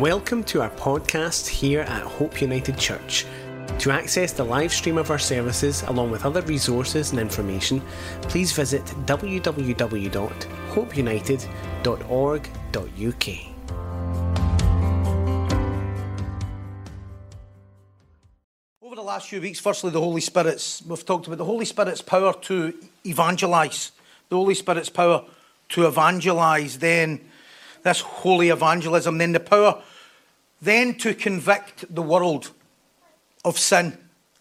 Welcome to our podcast here at Hope United Church. To access the live stream of our services along with other resources and information, please visit www.hopeunited.org.uk. Over the last few weeks, firstly, the Holy Spirit's, we've talked about the Holy Spirit's power to evangelize, the Holy Spirit's power to evangelize, then this holy evangelism, then the power then to convict the world of sin,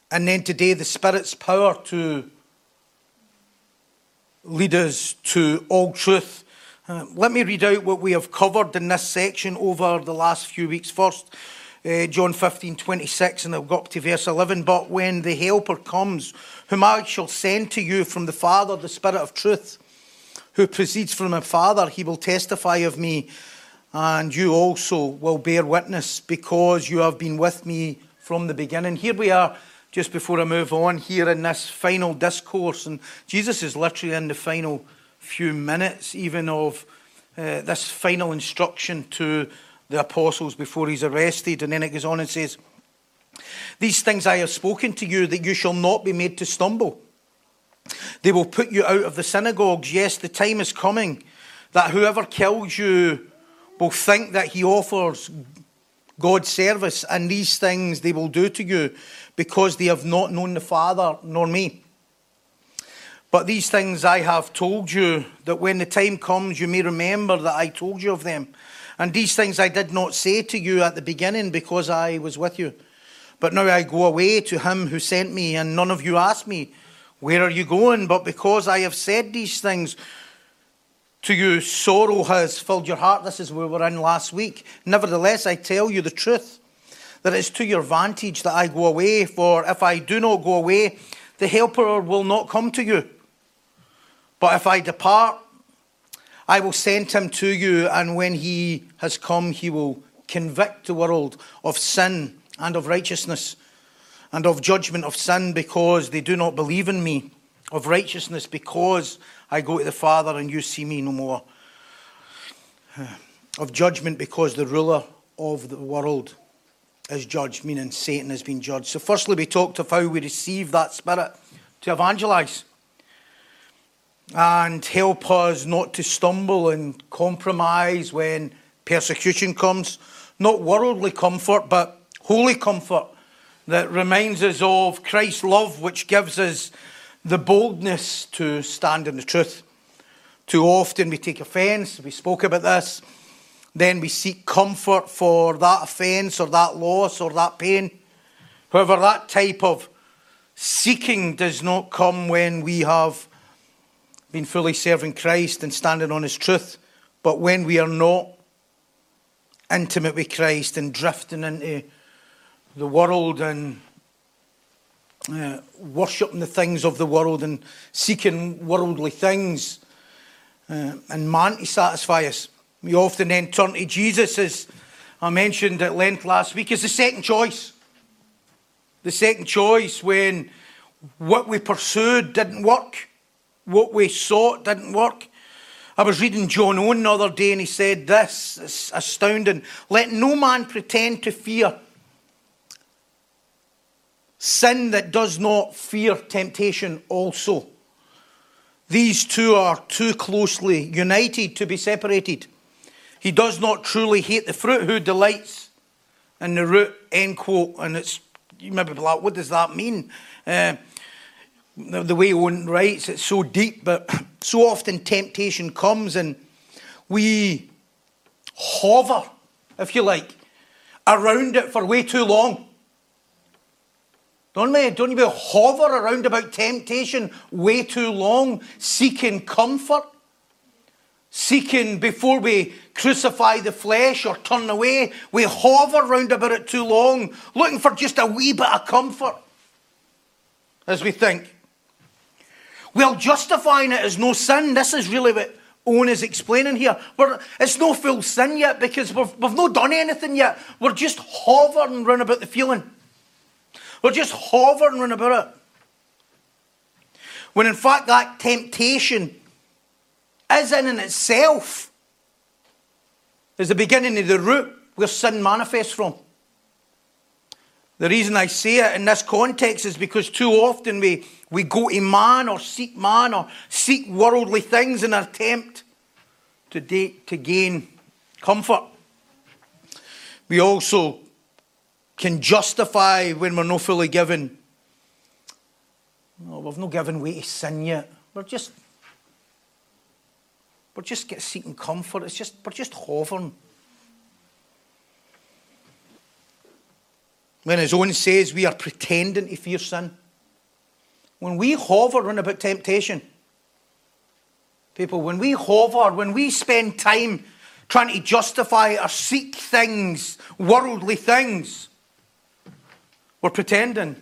and then today the Spirit's power to lead us to all truth. Uh, let me read out what we have covered in this section over the last few weeks. First, uh, John 15, 26, and I'll go up to verse 11. But when the Helper comes, whom I shall send to you from the Father, the Spirit of truth, who proceeds from my Father, he will testify of me, and you also will bear witness, because you have been with me from the beginning. Here we are, just before I move on, here in this final discourse, and Jesus is literally in the final few minutes, even of uh, this final instruction to the apostles before he's arrested. And then it goes on and says, These things I have spoken to you, that you shall not be made to stumble. They will put you out of the synagogues. Yes, the time is coming that whoever kills you will think that he offers God's service, and these things they will do to you because they have not known the Father nor me. But these things I have told you, that when the time comes you may remember that I told you of them. And these things I did not say to you at the beginning because I was with you. But now I go away to him who sent me, and none of you ask me, Where are you going? But because I have said these things to you, sorrow has filled your heart. This is where we were in last week. Nevertheless, I tell you the truth, that it's to your advantage that I go away. For if I do not go away, the Helper will not come to you. But if I depart, I will send him to you, and when he has come, he will convict the world of sin and of righteousness, and of judgment of sin because they do not believe in me, of righteousness because I go to the Father and you see me no more, of judgment because the ruler of the world is judged, meaning Satan has been judged. So, firstly, we talked of how we receive that spirit to evangelize and help us not to stumble and compromise when persecution comes. Not worldly comfort, but holy comfort that reminds us of Christ's love, which gives us the boldness to stand in the truth. Too often we take offence, we spoke about this, then we seek comfort for that offence or that loss or that pain. However, that type of seeking does not come when we have been fully serving Christ and standing on His truth. But when we are not intimate with Christ and drifting into the world and uh, worshipping the things of the world and seeking worldly things uh, and man to satisfy us, we often then turn to Jesus, as I mentioned at length last week, as the second choice. The second choice when what we pursued didn't work what we sought didn't work. I was reading John Owen the other day and he said this, it's astounding. Let no man pretend to fear sin that does not fear temptation also. These two are too closely united to be separated. He does not truly hate the fruit who delights in the root, end quote. And it's, you may be like, what does that mean? Uh, the way Owen writes, it's so deep, but so often temptation comes and we hover, if you like, around it for way too long. Don't we? Don't you hover around about temptation way too long, seeking comfort, seeking before we crucify the flesh or turn away. We hover around about it too long, looking for just a wee bit of comfort, as we think. Well, justifying it as no sin, this is really what Owen is explaining here. But it's no full sin yet because we've, we've not done anything yet. We're just hovering round about the feeling. We're just hovering about it. When in fact that temptation is in and itself is the beginning of the root where sin manifests from. The reason I say it in this context is because too often we, we go to man or seek man or seek worldly things in an attempt to, date, to gain comfort. We also can justify when we're not fully given. No, we've not given way to sin yet. We're just we're just get seeking comfort. It's just we're just hovering. When his own says we are pretending to fear sin. When we hover on about temptation, people, when we hover, when we spend time trying to justify or seek things, worldly things, we're pretending.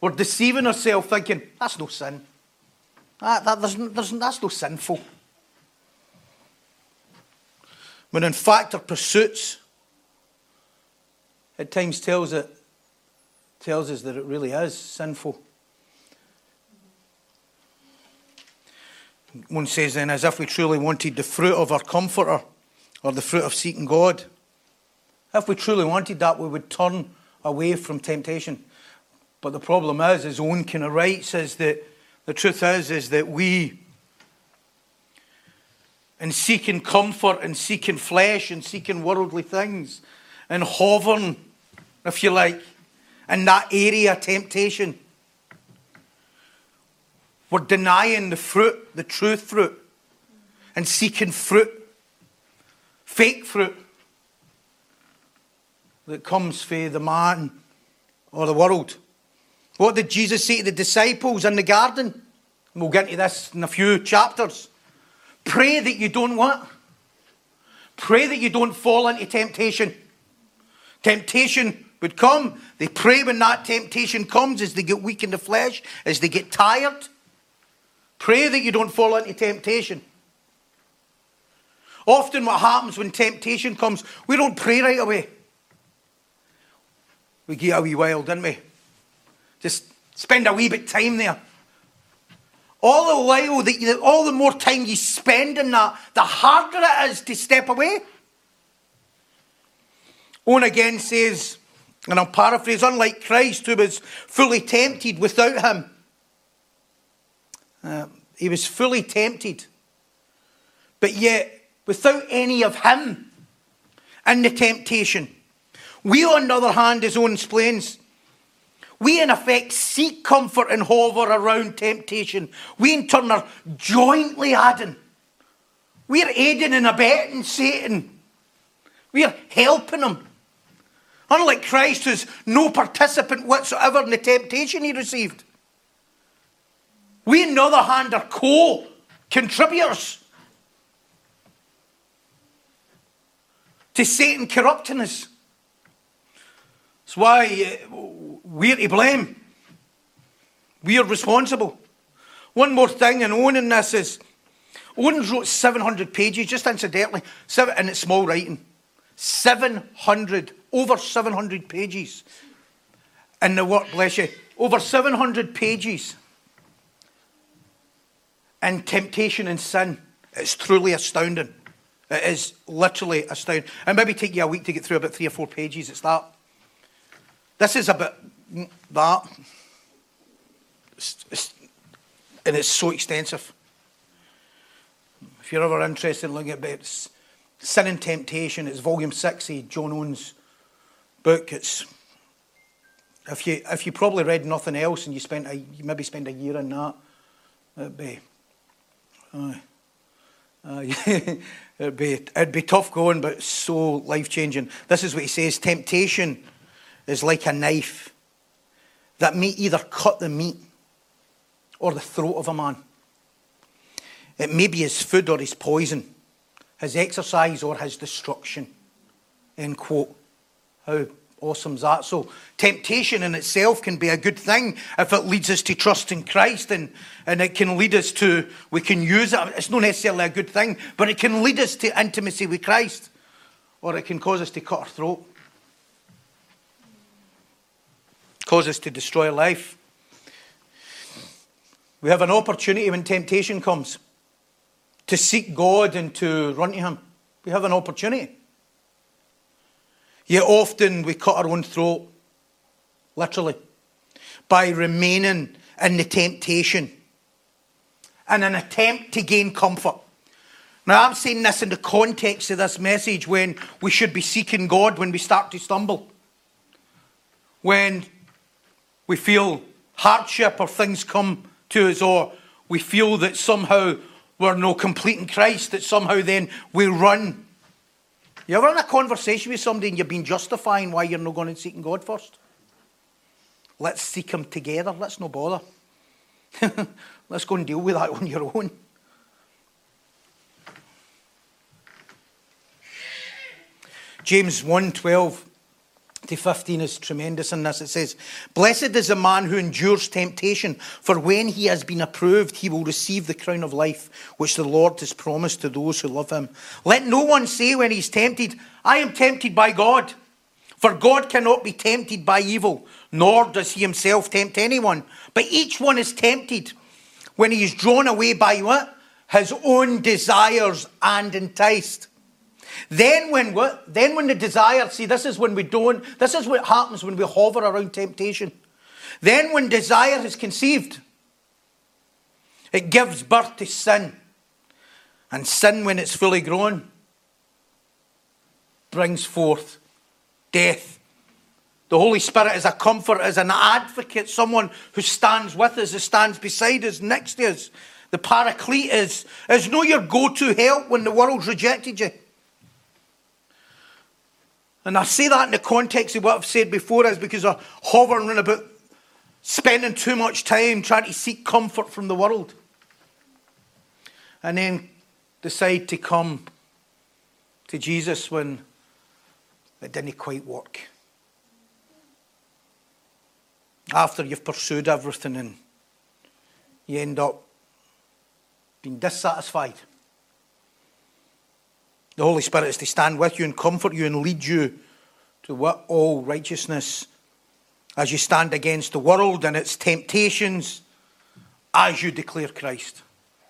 We're deceiving ourselves, thinking, that's no sin. That, that, there's, there's, that's no sinful. When in fact our pursuits at times tells, it, tells us that it really is sinful. Owen says then, as if we truly wanted the fruit of our comforter or the fruit of seeking God. If we truly wanted that, we would turn away from temptation. But the problem is, as Owen kind of writes, is that the truth is, is that we, in seeking comfort and seeking flesh and seeking worldly things and hovering, if you like, in that area, of temptation, we're denying the fruit, the true fruit, and seeking fruit, fake fruit that comes from the man or the world. What did Jesus say to the disciples in the garden? We'll get into this in a few chapters. Pray that you don't what? Pray that you don't fall into temptation. Temptation would come. They pray when that temptation comes as they get weak in the flesh, as they get tired. Pray that you don't fall into temptation. Often, what happens when temptation comes, we don't pray right away. We get a wee while, didn't we? Just spend a wee bit time there. All the while, that you, all the more time you spend in that, the harder it is to step away. Owen again says, and I'll paraphrase, unlike Christ, who was fully tempted without him, uh, he was fully tempted, but yet without any of him in the temptation. We, on the other hand, as Owen explains, we in effect seek comfort and hover around temptation. We in turn are jointly adding. We're aiding and abetting Satan. We're helping him. Unlike Christ, who's no participant whatsoever in the temptation he received. We, on the other hand, are co contributors to Satan corrupting us. That's why uh, we're to blame. We're responsible. One more thing, and owning this is Owen wrote 700 pages, just incidentally, seven, and it's small writing. 700, over 700 pages in the work, bless you. Over 700 pages and temptation and sin. It's truly astounding. It is literally astounding. And maybe take you a week to get through about three or four pages. It's that. This is about that. It's, it's, and it's so extensive. If you're ever interested in looking at it, Sin and Temptation, it's volume 60, John Owen's book. It's if you if you probably read nothing else and you spent a, you maybe spend a year in that, it'd be Aye. it'd, be, it'd be tough going, but so life changing. This is what he says Temptation is like a knife that may either cut the meat or the throat of a man. It may be his food or his poison, his exercise or his destruction. End quote. How Awesome is that. So, temptation in itself can be a good thing if it leads us to trust in Christ and, and it can lead us to, we can use it. It's not necessarily a good thing, but it can lead us to intimacy with Christ or it can cause us to cut our throat, cause us to destroy life. We have an opportunity when temptation comes to seek God and to run to Him. We have an opportunity. Yet often we cut our own throat, literally, by remaining in the temptation in an attempt to gain comfort. Now, I'm saying this in the context of this message when we should be seeking God when we start to stumble. When we feel hardship or things come to us, or we feel that somehow we're no complete in Christ, that somehow then we run. You ever in a conversation with somebody and you've been justifying why you're not going and seeking God first? Let's seek Him together. Let's no bother. Let's go and deal with that on your own. James 1 12 to 15 is tremendous in this. It says, Blessed is the man who endures temptation, for when he has been approved, he will receive the crown of life which the Lord has promised to those who love him. Let no one say when he's tempted, I am tempted by God. For God cannot be tempted by evil, nor does he himself tempt anyone. But each one is tempted when he is drawn away by what? His own desires and enticed. Then when what? Then when the desire, see, this is when we don't, this is what happens when we hover around temptation. Then when desire is conceived, it gives birth to sin. And sin, when it's fully grown, brings forth death. The Holy Spirit is a comfort, is an advocate, someone who stands with us, who stands beside us, next to us. The paraclete is, is no your go to help when the world's rejected you. And I say that in the context of what I've said before, is because I'm hovering about spending too much time trying to seek comfort from the world. And then decide to come to Jesus when it didn't quite work. After you've pursued everything and you end up being dissatisfied. The Holy Spirit is to stand with you and comfort you and lead you to what all righteousness as you stand against the world and its temptations as you declare Christ.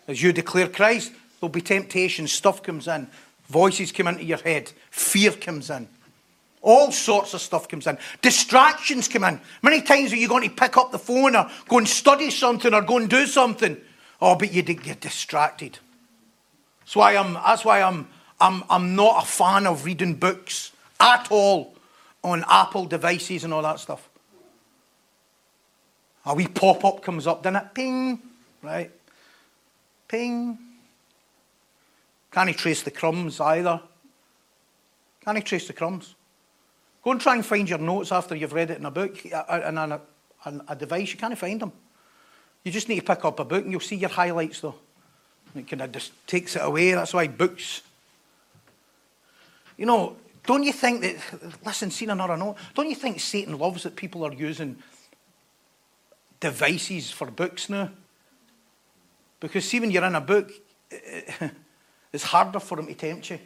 As you declare Christ, there'll be temptations, stuff comes in, voices come into your head, fear comes in. All sorts of stuff comes in. Distractions come in. Many times are you going to pick up the phone or go and study something or go and do something. Oh, but you get distracted. That's why I'm, that's why I'm I'm, I'm not a fan of reading books at all on Apple devices and all that stuff. A wee pop up comes up, doesn't it? Ping, right? Ping. Can't he trace the crumbs either? Can't he trace the crumbs? Go and try and find your notes after you've read it in a book uh, uh, and a, a, a device. You can't find them. You just need to pick up a book and you'll see your highlights though. It kind of just takes it away. That's why books you know, don't you think that, listen, seen another note, don't you think Satan loves that people are using devices for books now? Because see, when you're in a book, it's harder for him to tempt you.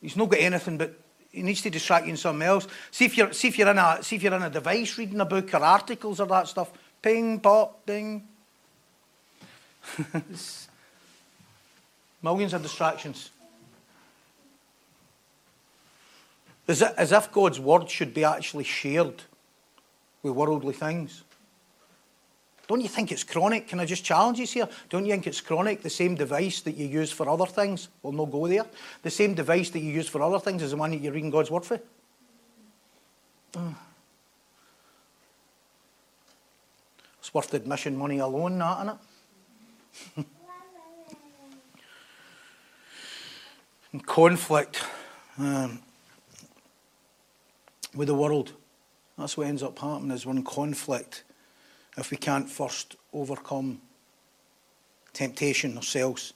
He's not got anything but he needs to distract you in something else. See if you're see if you're in a see if you're in a device reading a book or articles or that stuff. Ping, pop, ding. Millions of distractions. As, as if God's word should be actually shared with worldly things. Don't you think it's chronic? Can I just challenge you here? Don't you think it's chronic? The same device that you use for other things will not go there. The same device that you use for other things is the one that you're reading God's word for. Mm. It's worth the admission money alone, not in it. conflict. Um, with the world. That's what ends up happening is in conflict if we can't first overcome temptation ourselves.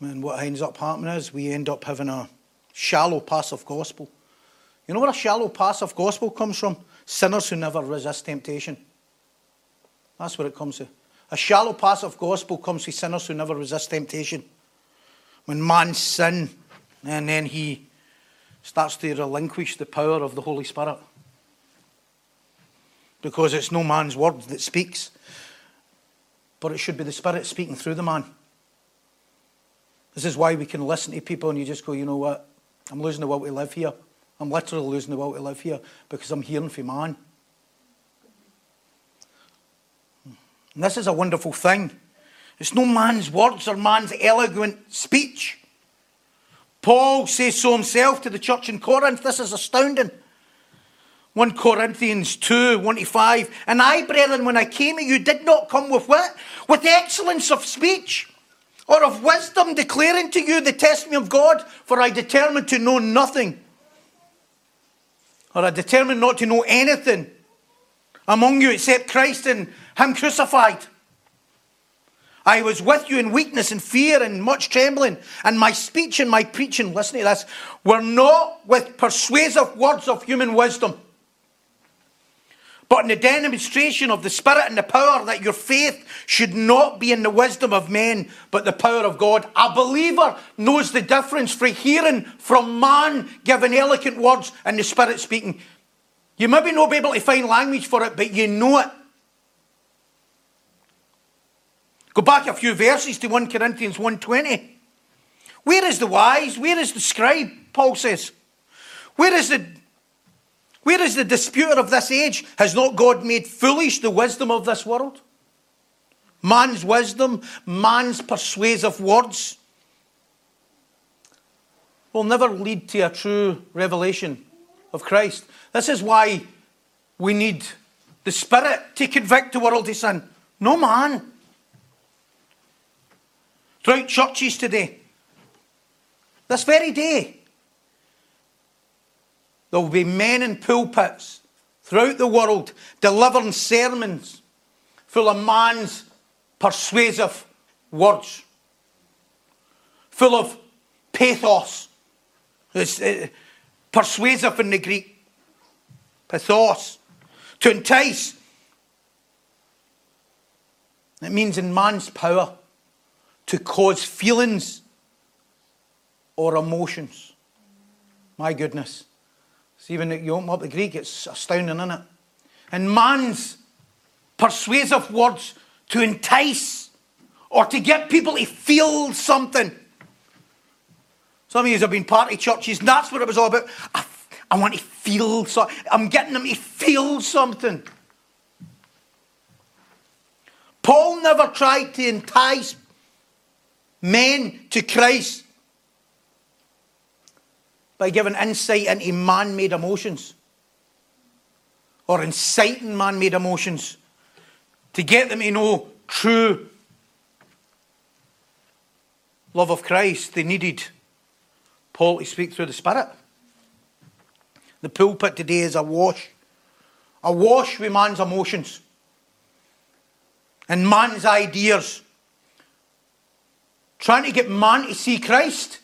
And what ends up happening is we end up having a shallow passive gospel. You know where a shallow passive gospel comes from? Sinners who never resist temptation. That's where it comes to. A shallow passive gospel comes from sinners who never resist temptation. When man sin and then he starts to relinquish the power of the Holy Spirit. Because it's no man's word that speaks, but it should be the Spirit speaking through the man. This is why we can listen to people and you just go, you know what? I'm losing the will to live here. I'm literally losing the will to live here because I'm hearing from man. And this is a wonderful thing. It's no man's words or man's eloquent speech. Paul says so himself to the church in Corinth. This is astounding. 1 Corinthians 2, 1 to 5. And I, brethren, when I came to you, did not come with what? With excellence of speech or of wisdom, declaring to you the testimony of God, for I determined to know nothing. Or I determined not to know anything among you except Christ and Him crucified. I was with you in weakness and fear and much trembling, and my speech and my preaching, listen to this, were not with persuasive words of human wisdom, but in the demonstration of the Spirit and the power that your faith should not be in the wisdom of men, but the power of God. A believer knows the difference for hearing from man giving eloquent words and the Spirit speaking. You maybe not be able to find language for it, but you know it. Go back a few verses to 1 Corinthians 1.20. Where is the wise? Where is the scribe? Paul says. Where is the where is the disputer of this age? Has not God made foolish the wisdom of this world? Man's wisdom, man's persuasive words will never lead to a true revelation of Christ. This is why we need the Spirit to convict the world of sin. No man. Throughout churches today, this very day, there will be men in pulpits throughout the world delivering sermons full of man's persuasive words, full of pathos. It's uh, persuasive in the Greek. Pathos. To entice. It means in man's power to cause feelings or emotions. My goodness. See, when you open up the Greek, it's astounding, isn't it? And man's persuasive words to entice or to get people to feel something. Some of you have been party churches, and that's what it was all about. I, I want to feel something. I'm getting them to feel something. Paul never tried to entice men to Christ by giving insight into man made emotions or inciting man made emotions to get them to know true love of Christ. They needed Paul to speak through the Spirit. The pulpit today is awash, awash with man's emotions and man's ideas, trying to get man to see Christ.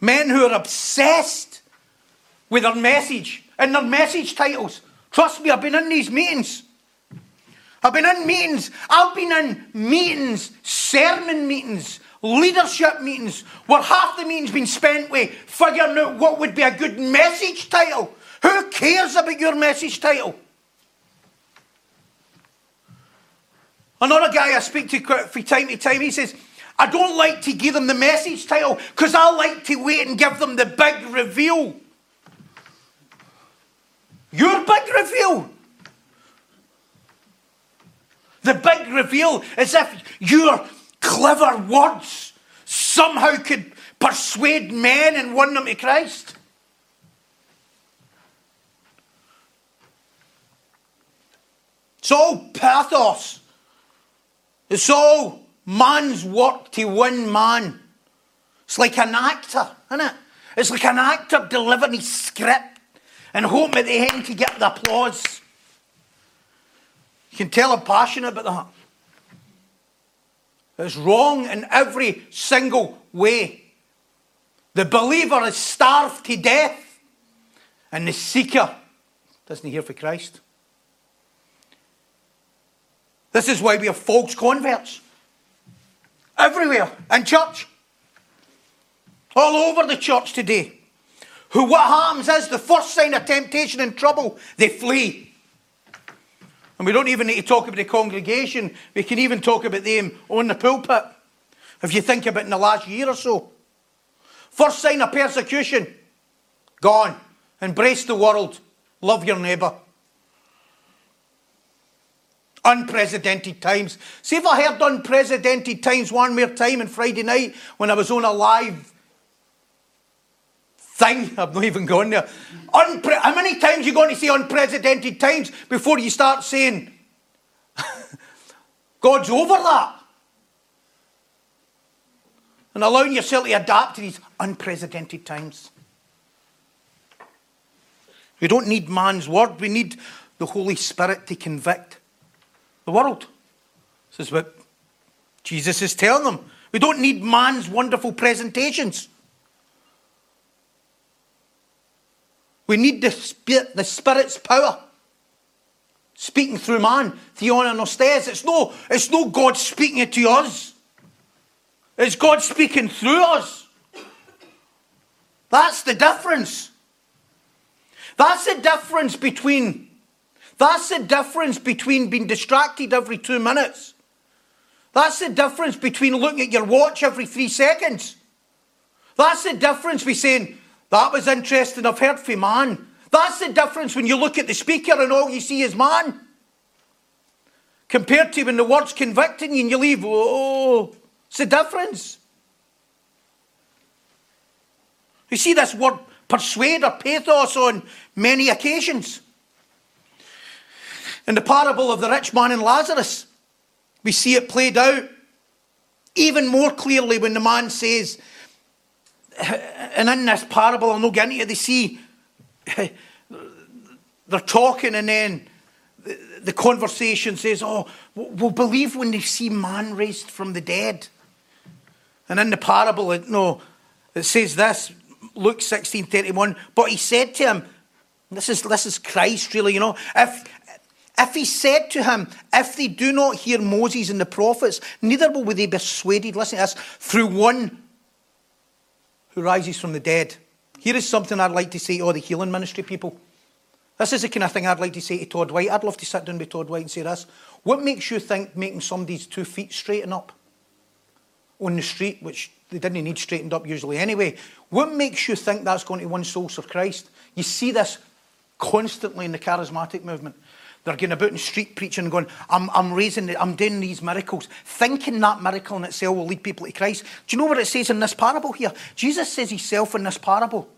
Men who are obsessed with their message and their message titles. Trust me, I've been in these meetings. I've been in meetings. I've been in meetings, sermon meetings, leadership meetings, where half the meeting's been spent with figuring out what would be a good message title. Who cares about your message title? Another guy I speak to from time to time, he says, I don't like to give them the message title because I like to wait and give them the big reveal. Your big reveal. The big reveal is if your clever words somehow could persuade men and win them to Christ. It's all pathos. It's all man's work to win man. It's like an actor, isn't it? It's like an actor delivering his script and hoping at the end to get the applause. You can tell I'm passionate about that. It's wrong in every single way. The believer is starved to death, and the seeker doesn't hear for Christ. This is why we have false converts. Everywhere. In church. All over the church today. Who what happens is the first sign of temptation and trouble, they flee. And we don't even need to talk about the congregation. We can even talk about them on the pulpit. If you think about in the last year or so. First sign of persecution, gone. Embrace the world. Love your neighbour. Unprecedented times. See if I heard unprecedented times one more time on Friday night when I was on a live thing. I've not even gone there. Unpre- How many times are you going to say unprecedented times before you start saying God's over that? And allowing yourself to adapt to these unprecedented times. We don't need man's word, we need the Holy Spirit to convict the world. This is what Jesus is telling them. We don't need man's wonderful presentations. We need the, Spirit, the Spirit's power speaking through man. Theopneustos. It's no, it's no God speaking it to us. It's God speaking through us. That's the difference. That's the difference between that's the difference between being distracted every two minutes. That's the difference between looking at your watch every three seconds. That's the difference between saying, that was interesting, I've heard from man. That's the difference when you look at the speaker and all you see is man. Compared to when the word's convicting you and you leave, oh, it's the difference. You see this word persuade or pathos on many occasions. In the parable of the rich man and Lazarus, we see it played out even more clearly when the man says, and in this parable, I'll not get into they see they're talking and then the conversation says, Oh, we'll believe when they see man raised from the dead. And in the parable, it, no, it says this, Luke 16 31, but he said to him, this is, this is Christ, really, you know. If, if he said to him, If they do not hear Moses and the prophets, neither will they be persuaded, listen to this, through one who rises from the dead. Here is something I'd like to say to all the healing ministry people. This is the kind of thing I'd like to say to Todd White. I'd love to sit down with Todd White and say this. What makes you think making somebody's two feet straighten up on the street, which they didn't need straightened up usually anyway, what makes you think that's going to win souls for Christ? You see this constantly in the charismatic movement. They're going about in street preaching and going, I'm, I'm raising, I'm doing these miracles, thinking that miracle in itself will lead people to Christ. Do you know what it says in this parable here? Jesus says himself in this parable,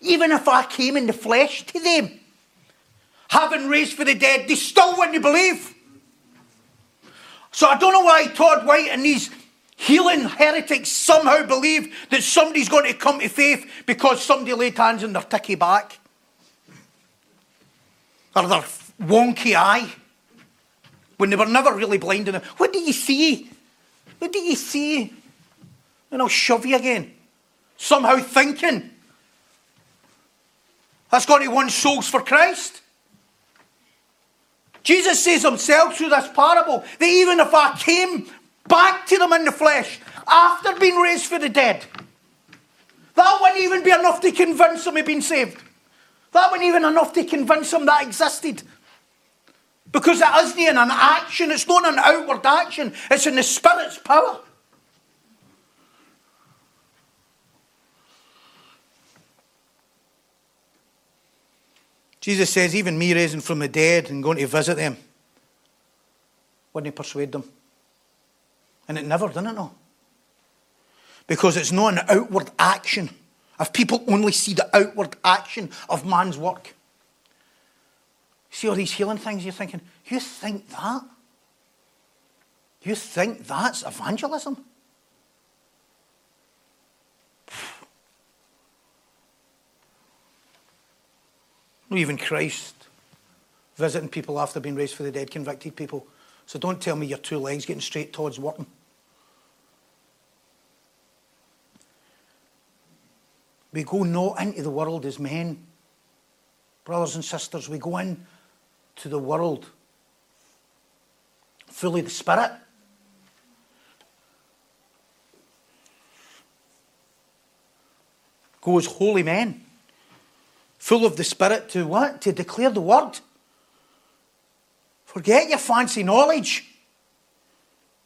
even if I came in the flesh to them, having raised for the dead, they still wouldn't believe. So I don't know why Todd White and these healing heretics somehow believe that somebody's going to come to faith because somebody laid hands on their ticky back. Or their wonky eye when they were never really blind enough. What do you see? What do you see? And I'll shove you again. Somehow thinking That's got to win souls for Christ. Jesus says himself through this parable that even if I came back to them in the flesh after being raised for the dead, that wouldn't even be enough to convince them he'd been saved. That wouldn't even enough to convince them that existed. Because it isn't an action, it's not an outward action, it's in the Spirit's power. Jesus says, even me raising from the dead and going to visit them, wouldn't persuade them. And it never, didn't it? No. Because it's not an outward action. If people only see the outward action of man's work, See all these healing things, you're thinking, you think that? You think that's evangelism? No, even Christ visiting people after being raised for the dead, convicted people. So don't tell me your two legs getting straight towards working. We go not into the world as men. Brothers and sisters, we go in to the world fully the Spirit. Goes holy men, full of the Spirit to what? To declare the Word. Forget your fancy knowledge.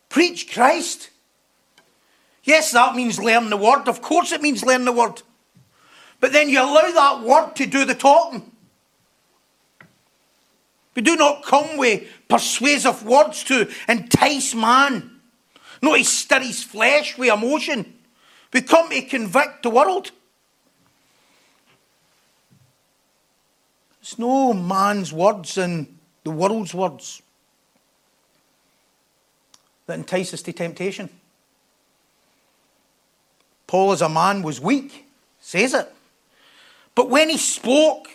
Preach Christ. Yes, that means learn the word. Of course, it means learn the word. But then you allow that word to do the talking. We do not come with persuasive words to entice man, not to stir his flesh with emotion. We come to convict the world. It's no man's words and the world's words that entice us to temptation. Paul, as a man, was weak, says it. But when he spoke,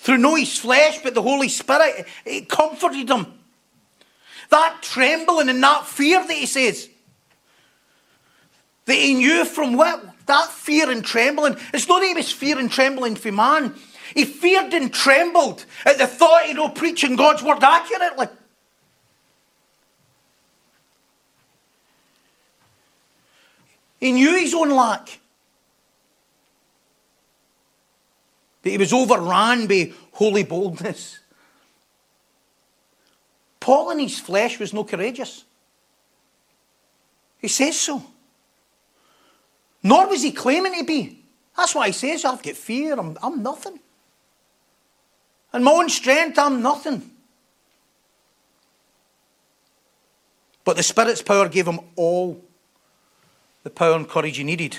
through no his flesh, but the Holy Spirit, it comforted him. That trembling and that fear that he says, that he knew from what? That fear and trembling. It's not even his fear and trembling for man. He feared and trembled at the thought of know, preaching God's word accurately. He knew his own lack. But he was overrun by holy boldness. Paul in his flesh was no courageous. He says so. Nor was he claiming to be. That's why he says, I've got fear, I'm, I'm nothing. In my own strength, I'm nothing. But the Spirit's power gave him all the power and courage he needed.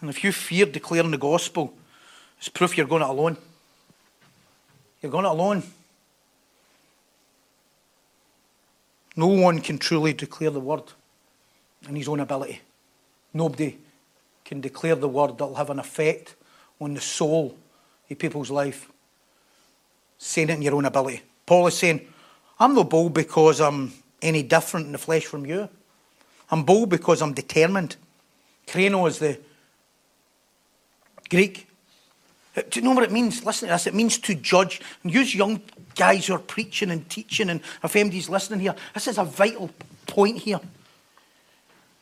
And if you fear declaring the gospel, it's proof you're going it alone. You're going it alone. No one can truly declare the word in his own ability. Nobody can declare the word that will have an effect on the soul of people's life. Saying it in your own ability. Paul is saying, I'm not bold because I'm any different in the flesh from you. I'm bold because I'm determined. Krino is the Greek. Do you know what it means? Listen to this. It means to judge. And young guys who are preaching and teaching, and if anybody's listening here, this is a vital point here.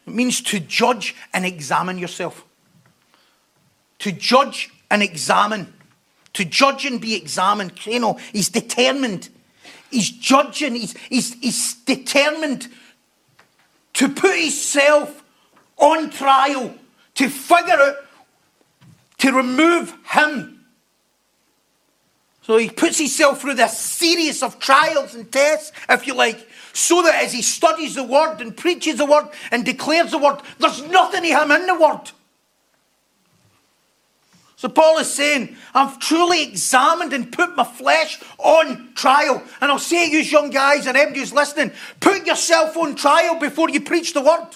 It means to judge and examine yourself. To judge and examine. To judge and be examined. Krino, he's determined. He's judging. He's, he's, he's determined to put himself on trial, to figure out, to remove him. So he puts himself through this series of trials and tests, if you like, so that as he studies the word and preaches the word and declares the word, there's nothing of him in the word. So Paul is saying, I've truly examined and put my flesh on trial. And I'll say to you young guys and everybody who's listening, put yourself on trial before you preach the word.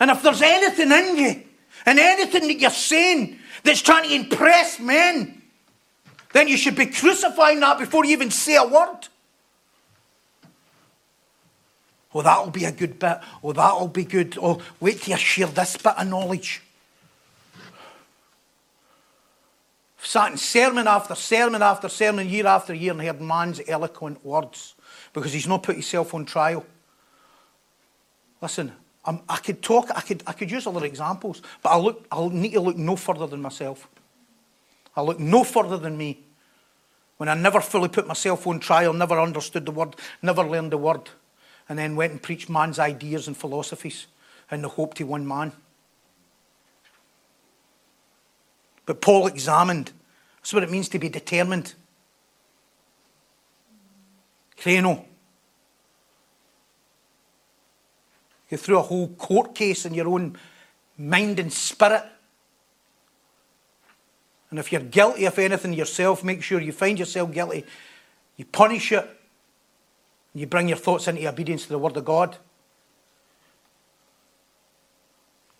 And if there's anything in you and anything that you're saying that's trying to impress men, then you should be crucifying that before you even say a word. Oh, that'll be a good bit. Oh, that'll be good. Oh, wait till I share this bit of knowledge. sat in sermon after sermon after sermon, year after year, and heard man's eloquent words because he's not put himself on trial. Listen, I'm, i could talk, I could, I could use other examples, but I look, I'll need to look no further than myself. I look no further than me. When I never fully put myself on trial, never understood the word, never learned the word, and then went and preached man's ideas and philosophies in the hope to win man. But Paul examined. That's what it means to be determined. Krino. You threw a whole court case in your own mind and spirit. And if you're guilty of anything yourself, make sure you find yourself guilty. You punish it. You bring your thoughts into obedience to the Word of God.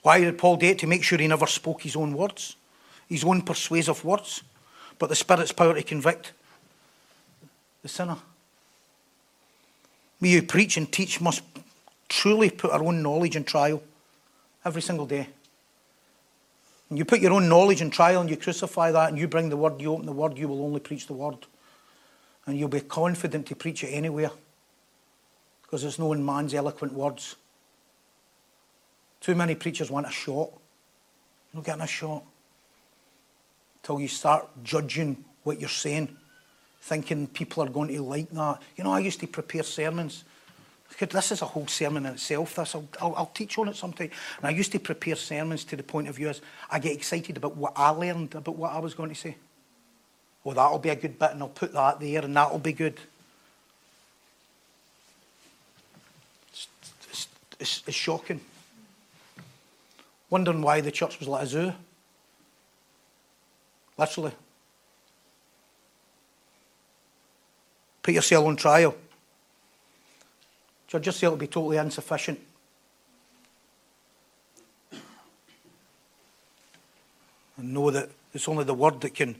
Why did Paul do it? To make sure he never spoke his own words his own persuasive words, but the Spirit's power to convict the sinner. We who preach and teach must truly put our own knowledge in trial every single day. You put your own knowledge in trial and you crucify that and you bring the word, you open the word, you will only preach the word. And you'll be confident to preach it anywhere because there's no man's eloquent words. Too many preachers want a shot. You're not getting a shot till you start judging what you're saying, thinking people are going to like that. You know, I used to prepare sermons This is a whole sermon in itself. This I'll, I'll, I'll teach on it sometime. And I used to prepare sermons to the point of view as I get excited about what I learned, about what I was going to say. Well, that'll be a good bit, and I'll put that there, and that'll be good. It's, it's, it's, it's shocking. Wondering why the church was like a zoo. Literally. Put yourself on trial. Judge it'll be totally insufficient. And know that it's only the word that can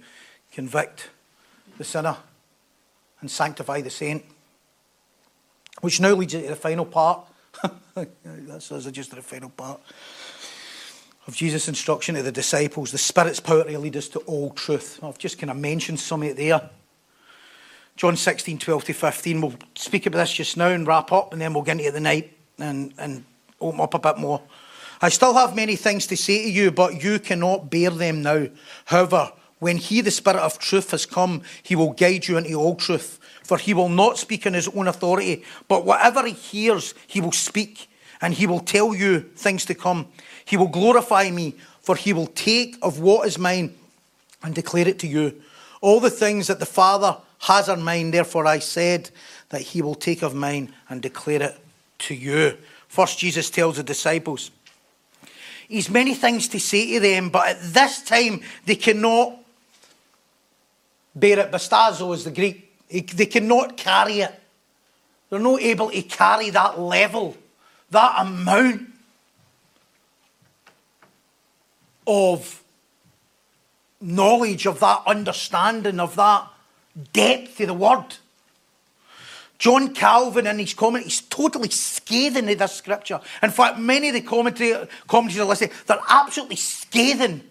convict the sinner and sanctify the saint. Which now leads you to the final part. That's just the final part of Jesus' instruction to the disciples. The Spirit's power to lead us to all truth. I've just kind of mentioned some of it there. John 16, 12 to 15. We'll speak about this just now and wrap up, and then we'll get into the night and, and open up a bit more. I still have many things to say to you, but you cannot bear them now. However, when He, the Spirit of truth, has come, He will guide you into all truth. For He will not speak in His own authority, but whatever He hears, He will speak, and He will tell you things to come. He will glorify me, for He will take of what is mine and declare it to you. All the things that the Father has in mind, therefore I said that He will take of mine and declare it to you. First, Jesus tells the disciples, He's many things to say to them, but at this time they cannot bear it. Bastazo is the Greek. They cannot carry it. They're not able to carry that level, that amount of knowledge, of that understanding, of that depth of the word. John Calvin, in his comment, he's totally scathing of this scripture. In fact, many of the commentary commentators are listening, they're absolutely scathing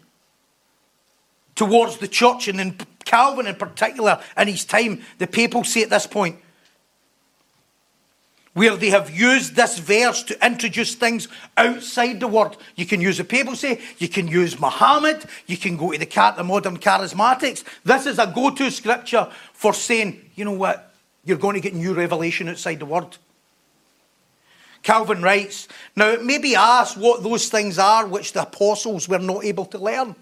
towards the church, and in Calvin in particular, in his time, the people say at this point, where they have used this verse to introduce things outside the word. You can use the papacy, you can use Muhammad, you can go to the, the modern charismatics. This is a go to scripture for saying, you know what, you're going to get new revelation outside the word. Calvin writes, Now it may be asked what those things are which the apostles were not able to learn.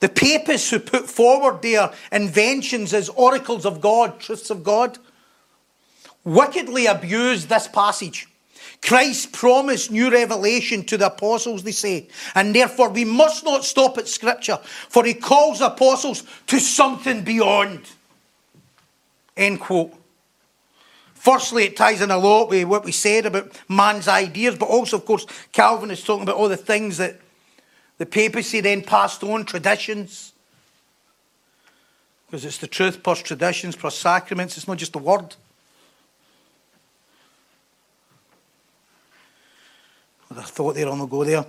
The papists who put forward their inventions as oracles of God, truths of God, wickedly abused this passage. Christ promised new revelation to the apostles, they say, and therefore we must not stop at Scripture, for he calls apostles to something beyond. End quote. Firstly, it ties in a lot with what we said about man's ideas, but also, of course, Calvin is talking about all the things that the papacy then passed on, traditions. Because it's the truth plus traditions plus sacraments, it's not just the word. I thought there on the go there.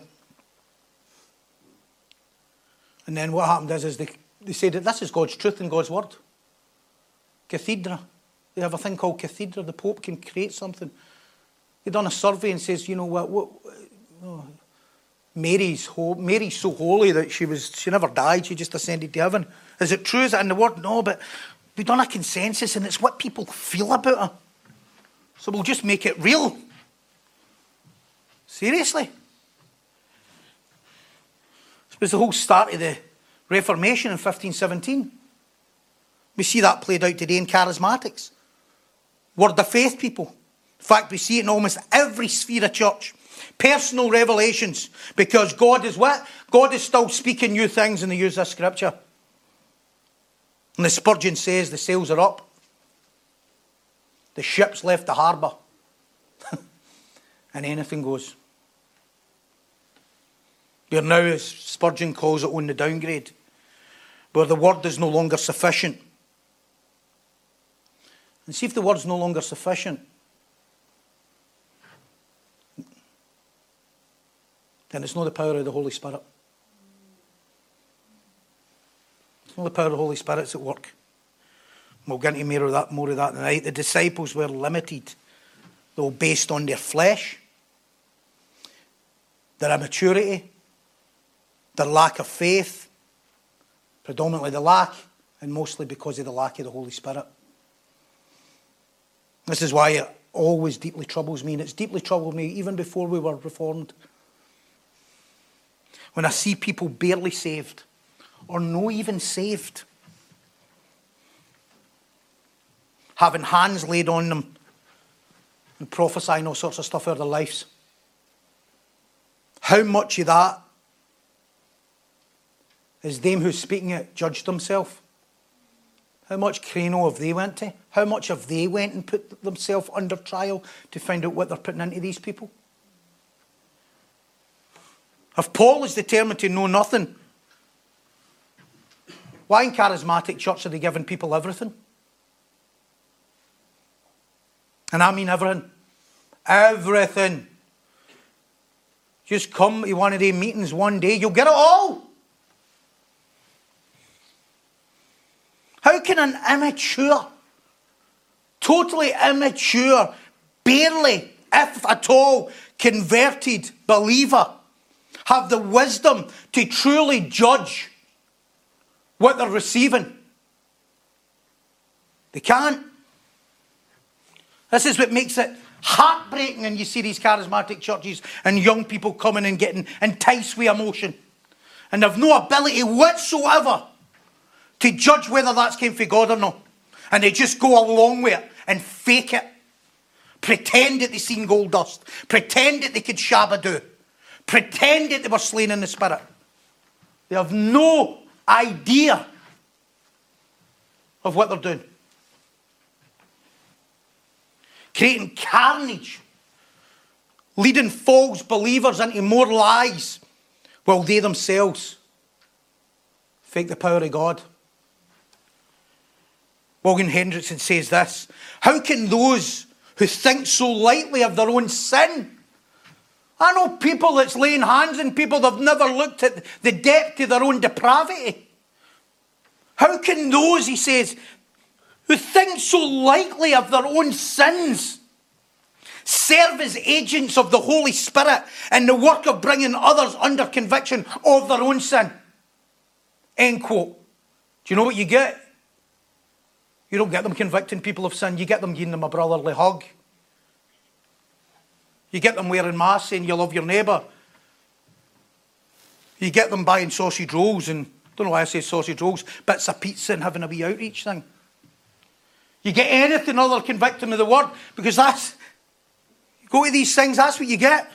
And then what happened is, is they, they said that this is God's truth and God's word. Cathedra. They have a thing called cathedra. The Pope can create something. He done a survey and says, you know what, what oh, Mary's ho- Mary's so holy that she was she never died, she just ascended to heaven. Is it true? Is it in the word? No, but we've done a consensus and it's what people feel about her. So we'll just make it real. Seriously? This was the whole start of the Reformation in 1517. We see that played out today in charismatics. Word of faith people. In fact, we see it in almost every sphere of church. Personal revelations. Because God is what? God is still speaking new things in the use of scripture. And the Spurgeon says the sails are up. The ship's left the harbour. and anything goes. We're now, as Spurgeon calls it, on the downgrade, where the word is no longer sufficient. And see if the word's no longer sufficient. Then it's not the power of the Holy Spirit. It's not the power of the Holy Spirit's at work. We'll get into more of that, more of that tonight. The disciples were limited, though based on their flesh, their immaturity, their lack of faith, predominantly the lack, and mostly because of the lack of the Holy Spirit. This is why it always deeply troubles me, and it's deeply troubled me even before we were reformed. When I see people barely saved, or no even saved, having hands laid on them and prophesying all sorts of stuff out of their lives. How much of that is them who's speaking it judged themselves? How much krino have they went to? How much have they went and put themselves under trial to find out what they're putting into these people? If Paul is determined to know nothing, why in charismatic church are they giving people everything? And I mean everything. Everything. Just come to one of their meetings one day, you'll get it all. How can an immature, totally immature, barely, if at all, converted believer have the wisdom to truly judge what they're receiving? They can't. This is what makes it heartbreaking when you see these charismatic churches and young people coming and getting enticed with emotion and have no ability whatsoever to judge whether that's came from God or not. And they just go along with it and fake it. Pretend that they seen gold dust. Pretend that they could shabba Pretend that they were slain in the spirit. They have no idea of what they're doing. Creating carnage. Leading false believers into more lies while they themselves fake the power of God. Morgan Hendriksen says this How can those who think so lightly of their own sin? I know people that's laying hands on people that have never looked at the depth of their own depravity. How can those, he says, who think so lightly of their own sins, serve as agents of the Holy Spirit in the work of bringing others under conviction of their own sin? End quote. Do you know what you get? You don't get them convicting people of sin, you get them giving them a brotherly hug. You get them wearing masks saying you love your neighbour. You get them buying sausage rolls and, don't know why I say sausage rolls, bits of pizza and having a wee outreach thing. You get anything other than convicting of the word because that's, go to these things, that's what you get.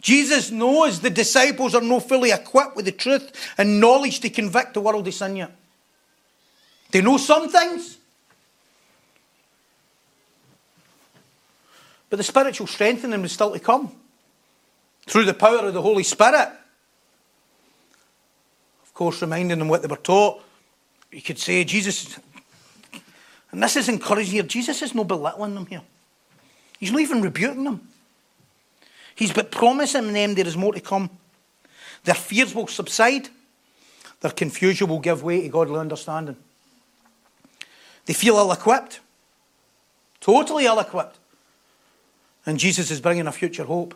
Jesus knows the disciples are not fully equipped with the truth and knowledge to convict the world of sin yet. They know some things. But the spiritual strengthening is still to come through the power of the Holy Spirit. Of course, reminding them what they were taught. You could say, Jesus, and this is encouraging here, Jesus is no belittling them here. He's not even rebuking them. He's but promising them there is more to come. Their fears will subside, their confusion will give way to godly understanding. They feel ill equipped, totally ill equipped. And Jesus is bringing a future hope.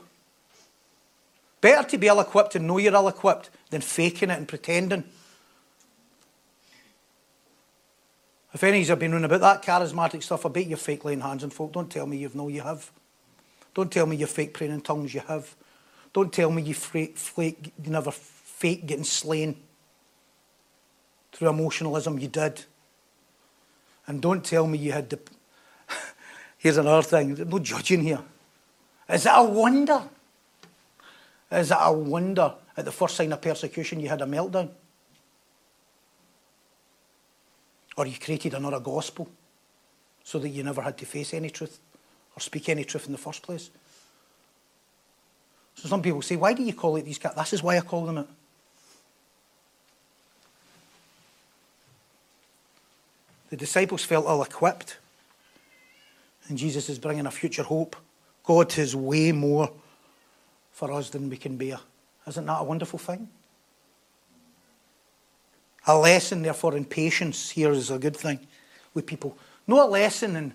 Better to be ill equipped and know you're ill equipped than faking it and pretending. If any of you have been running about that charismatic stuff, I bet you're fake laying hands on folk. Don't tell me you know you have. Don't tell me you're fake praying in tongues you have. Don't tell me you fake, flake, you never fake getting slain through emotionalism you did. And don't tell me you had the. Here's another thing there's no judging here. Is it a wonder? Is it a wonder at the first sign of persecution you had a meltdown? Or you created another gospel so that you never had to face any truth or speak any truth in the first place? So some people say, why do you call it these cats? This is why I call them it. The disciples felt ill equipped. And Jesus is bringing a future hope. God has way more for us than we can bear. Isn't that a wonderful thing? A lesson, therefore, in patience here is a good thing with people. Not a lesson in,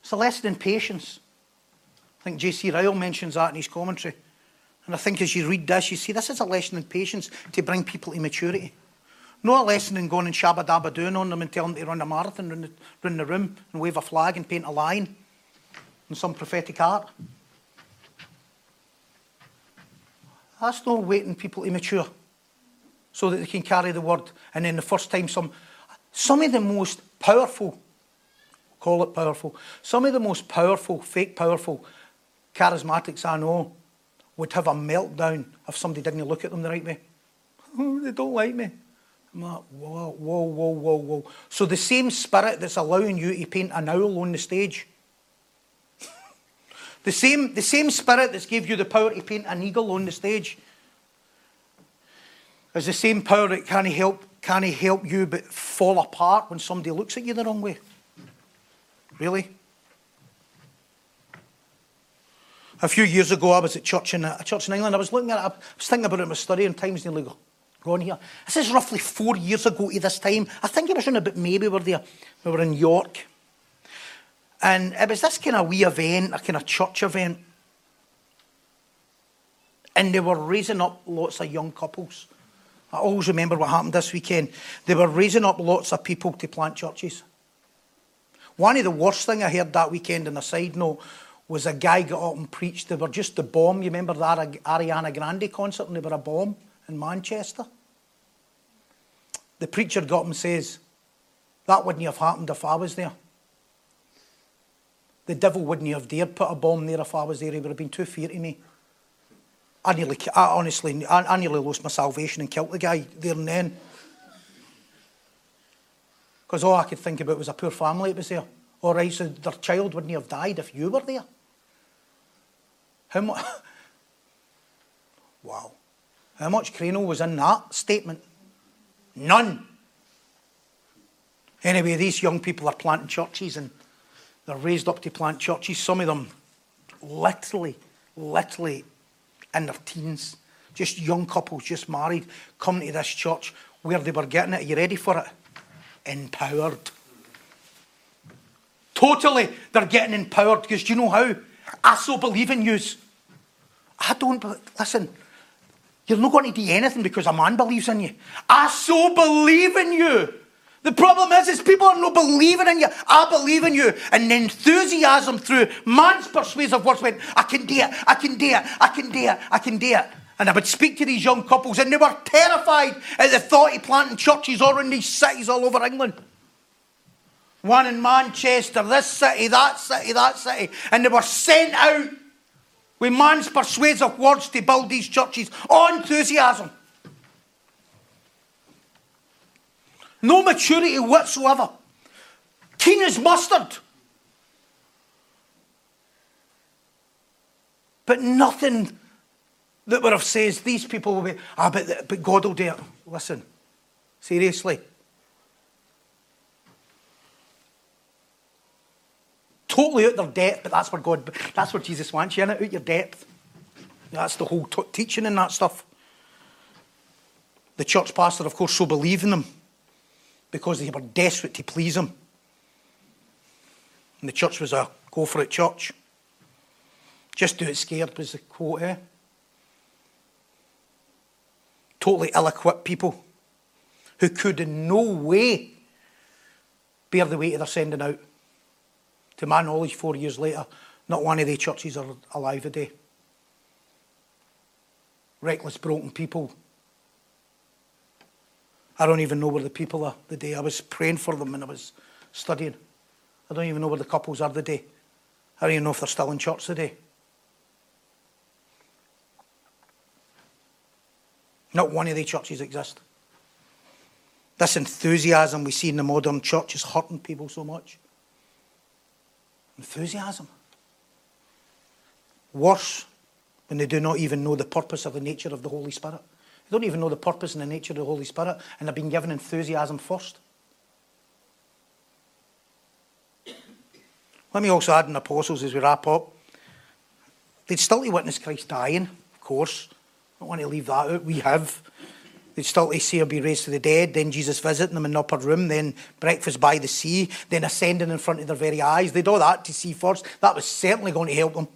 it's a lesson in patience. I think J.C. Ryle mentions that in his commentary. And I think as you read this, you see this is a lesson in patience to bring people to maturity. No a lesson in going and shabba dabba doing on them and telling them to run a marathon round the, round the room and wave a flag and paint a line and some prophetic art. That's not waiting people to mature so that they can carry the word. And then the first time some, some of the most powerful, call it powerful, some of the most powerful, fake powerful charismatics I know would have a meltdown if somebody didn't look at them the right way. They don't like me. I'm like, whoa, whoa, whoa, whoa, whoa. So the same spirit that's allowing you to paint an owl on the stage, the same, the same spirit that's gave you the power to paint an eagle on the stage, is the same power that can't help, can't help you but fall apart when somebody looks at you the wrong way. Really? A few years ago, I was at church in a church in England. I was looking at it. I was thinking about it in my study, and time's nearly gone here. This is roughly four years ago to this time. I think it was around about maybe we were there. We were in York, and it was this kind of wee event, a kind of church event, and they were raising up lots of young couples. I always remember what happened this weekend. They were raising up lots of people to plant churches. One of the worst thing I heard that weekend, on a side note, was a guy got up and preached. They were just a bomb. You remember that Ariana Grande concert and they were a bomb in Manchester? The preacher got him says, That wouldn't have happened if I was there. The devil wouldn't have dared put a bomb there if I was there. He would have been too fear to me. I nearly, I honestly, I, I nearly lost my salvation and killed the guy there and then. Because all I could think about was a poor family that was there. All right, so their child wouldn't have died if you were there. How much? wow. How much krino was in that statement? None. Anyway, these young people are planting churches and they're raised up to plant churches. Some of them literally, literally in their teens. Just young couples, just married, coming to this church where they were getting it. Are you ready for it? Empowered. Totally, they're getting empowered because do you know how? I so believe in yous. I don't, listen, you're not going to do anything because a man believes in you. I so believe in you. The problem is, is people are not believing in you. I believe in you. And the enthusiasm through man's persuasive words went, I can do it, I can do it, I can do it, I can do it. And I would speak to these young couples, and they were terrified at the thought of planting churches all in these cities all over England. One in Manchester, this city, that city, that city. And they were sent out with man's persuasive words to build these churches. Enthusiasm. No maturity whatsoever. Keen as mustard. But nothing that would have says these people will be, ah, but, but God will do it. Listen, seriously. Totally out their depth, but that's where God, that's where Jesus wants you in it, out your depth. That's the whole t- teaching and that stuff. The church pastor, of course, so believed in them because they were desperate to please him. And the church was a go for it church. Just do it scared was the quote, eh? Totally ill equipped people who could in no way bear the weight of their sending out. To my knowledge, four years later, not one of the churches are alive today. Reckless, broken people. I don't even know where the people are the day I was praying for them and I was studying. I don't even know where the couples are the day. I don't even know if they're still in church today. Not one of the churches exist. This enthusiasm we see in the modern church is hurting people so much enthusiasm. Worse, when they do not even know the purpose of the nature of the Holy Spirit. They don't even know the purpose and the nature of the Holy Spirit, and they've been given enthusiasm first. Let me also add in apostles as we wrap up. They'd still to witness Christ dying, of course. I don't want to leave that out. We have. They'd still to see her be raised to the dead, then Jesus visiting them in the upper room, then breakfast by the sea, then ascending in front of their very eyes. They'd all that to see first. That was certainly going to help them.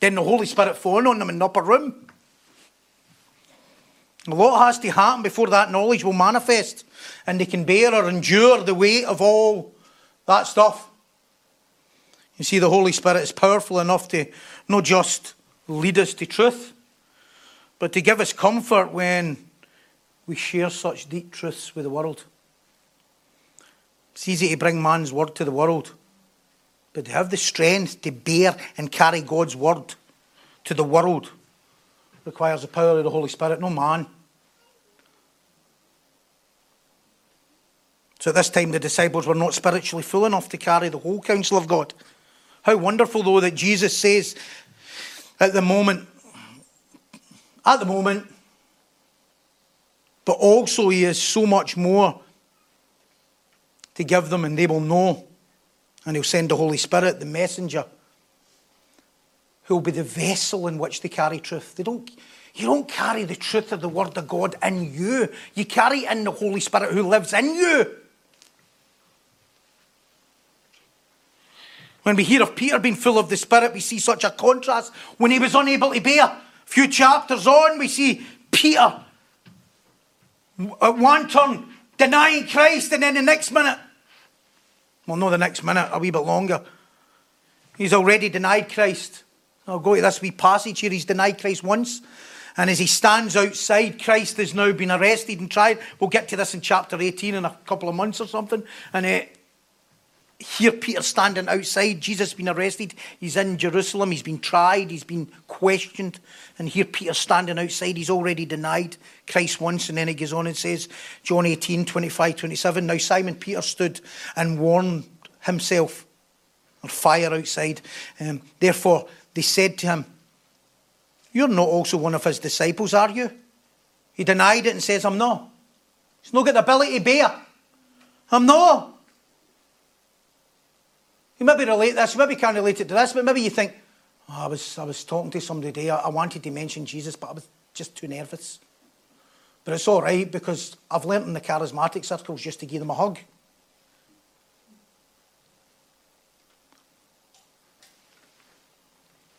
Then the Holy Spirit falling on them in the upper room. A lot has to happen before that knowledge will manifest and they can bear or endure the weight of all that stuff. You see, the Holy Spirit is powerful enough to not just lead us to truth, but to give us comfort when we share such deep truths with the world. It's easy to bring man's word to the world, but to have the strength to bear and carry God's word to the world requires the power of the Holy Spirit, no man. So at this time, the disciples were not spiritually full enough to carry the whole counsel of God. How wonderful, though, that Jesus says at the moment, at the moment, but also He is so much more to give them, and they will know. And He'll send the Holy Spirit, the messenger, who will be the vessel in which they carry truth. They don't, you don't carry the truth of the Word of God in you, you carry in the Holy Spirit who lives in you. When we hear of Peter being full of the Spirit, we see such a contrast. When he was unable to bear, few chapters on, we see Peter at one turn denying Christ, and then the next minute, well, not the next minute, a wee bit longer, he's already denied Christ. I'll go to this wee passage here. He's denied Christ once. And as he stands outside, Christ has now been arrested and tried. We'll get to this in chapter 18 in a couple of months or something. And uh, here Peter standing outside, Jesus been arrested, he's in Jerusalem, he's been tried, he's been questioned, and here Peter standing outside, he's already denied Christ once, and then he goes on and says, John 18, 25, 27, now Simon Peter stood and warned himself on fire outside. Um, therefore, they said to him, You're not also one of his disciples, are you? He denied it and says, I'm not. He's not got the ability to bear. I'm not. You maybe relate this, you maybe can't relate it to this, but maybe you think, oh, I, was, I was talking to somebody today, I wanted to mention Jesus, but I was just too nervous. But it's all right because I've learnt in the charismatic circles just to give them a hug.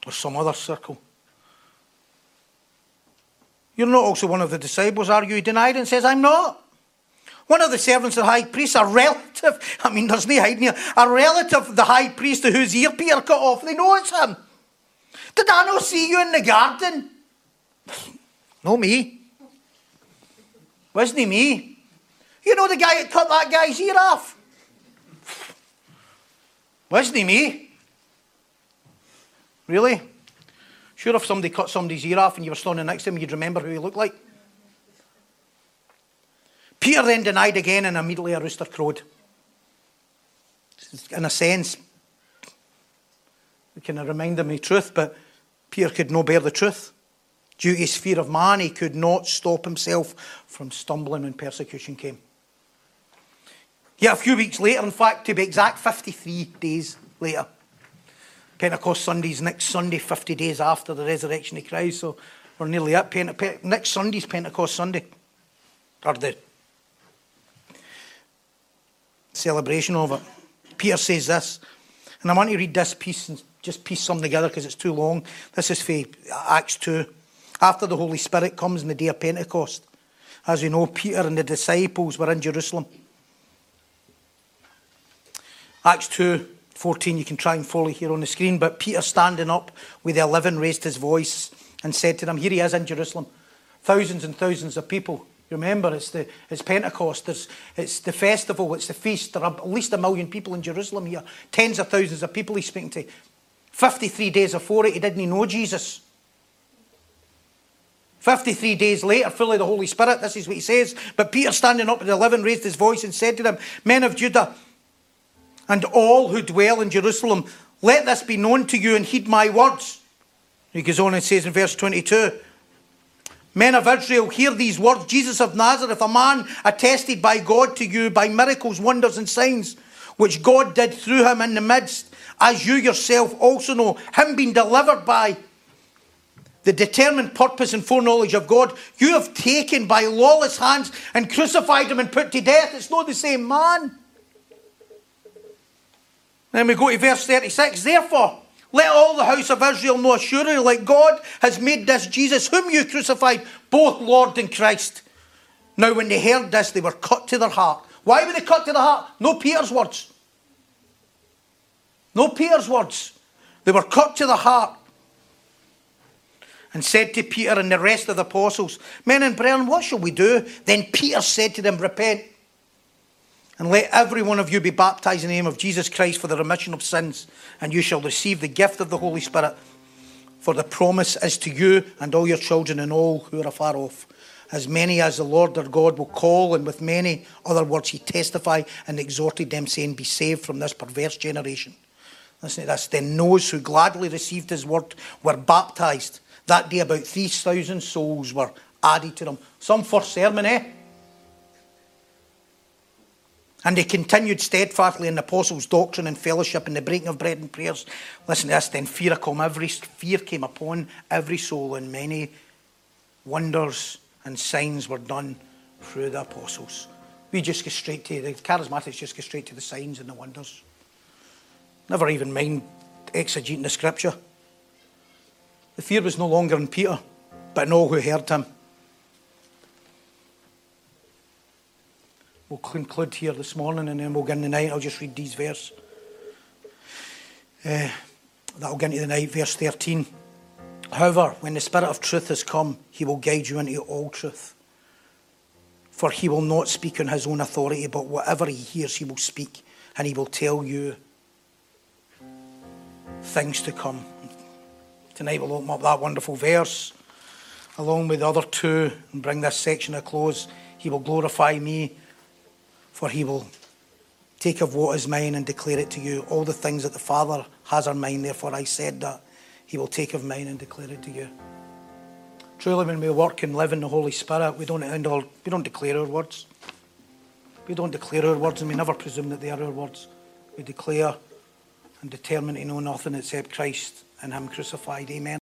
Or some other circle. You're not also one of the disciples, are you? He denied and says, I'm not. One of the servants of the high priest, a relative, I mean, there's no hiding here, a relative of the high priest whose ear Peter cut off, they know it's him. Did I not see you in the garden? No, me. Wasn't he me? You know the guy that cut that guy's ear off? Wasn't he me? Really? Sure, if somebody cut somebody's ear off and you were standing next to him, you'd remember who he looked like? Peter then denied again, and immediately a rooster crowed. In a sense, we can remind him of the truth, but Peter could not bear the truth. Due to his fear of man, he could not stop himself from stumbling when persecution came. Yet a few weeks later, in fact, to be exact, 53 days later, Pentecost Sunday's next Sunday, 50 days after the resurrection of Christ, so we're nearly at Pentecost. Next Sunday's Pentecost Sunday, or the celebration of it. Peter says this, and I want to read this piece and just piece some together because it's too long. This is for Acts 2. After the Holy Spirit comes in the day of Pentecost, as we know, Peter and the disciples were in Jerusalem. Acts 2 14, you can try and follow here on the screen. But Peter, standing up with the eleven, raised his voice and said to them, Here he is in Jerusalem, thousands and thousands of people Remember, it's, the, it's Pentecost, There's, it's the festival, it's the feast. There are at least a million people in Jerusalem here, tens of thousands of people he's speaking to. 53 days before it, he didn't know Jesus. 53 days later, full of the Holy Spirit, this is what he says. But Peter, standing up at 11, raised his voice and said to them, Men of Judah, and all who dwell in Jerusalem, let this be known to you and heed my words. He goes on and says in verse 22 Men of Israel, hear these words Jesus of Nazareth, a man attested by God to you by miracles, wonders, and signs, which God did through him in the midst, as you yourself also know, him being delivered by the determined purpose and foreknowledge of God, you have taken by lawless hands and crucified him and put to death. It's not the same man. Then we go to verse 36. Therefore, Let all the house of Israel know assuredly, like God has made this Jesus, whom you crucified, both Lord and Christ. Now, when they heard this, they were cut to their heart. Why were they cut to the heart? No Peter's words. No Peter's words. They were cut to the heart and said to Peter and the rest of the apostles, Men and brethren, what shall we do? Then Peter said to them, Repent and let every one of you be baptized in the name of Jesus Christ for the remission of sins, and you shall receive the gift of the Holy Spirit. For the promise is to you and all your children and all who are afar off, as many as the Lord their God will call, and with many other words he testified and exhorted them, saying, Be saved from this perverse generation. Listen to this. Then those who gladly received his word were baptized. That day, about 3,000 souls were added to them. Some first sermon, eh? And they continued steadfastly in the apostles' doctrine and fellowship and the breaking of bread and prayers. Listen to this, then fear came, every fear came upon every soul, and many wonders and signs were done through the apostles. We just go straight to the charismatics just go straight to the signs and the wonders. Never even mind exegeting the scripture. The fear was no longer in Peter, but in all who heard him. We'll conclude here this morning and then we'll get in the night. I'll just read these verses. Uh, that'll get into the night, verse 13. However, when the Spirit of truth has come, he will guide you into all truth. For he will not speak on his own authority, but whatever he hears, he will speak, and he will tell you things to come. Tonight we'll open up that wonderful verse along with the other two and bring this section to a close. He will glorify me, for he will take of what is mine and declare it to you. All the things that the Father has are mine, therefore I said that he will take of mine and declare it to you. Truly, when we work and live in the Holy Spirit, we don't, end all, we don't declare our words. We don't declare our words and we never presume that they are our words. We declare and determine to know nothing except Christ and Him crucified. Amen.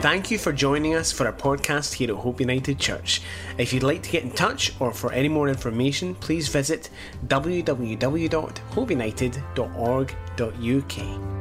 Thank you for joining us for our podcast here at Hope United Church. If you'd like to get in touch or for any more information, please visit www.hopeunited.org.uk.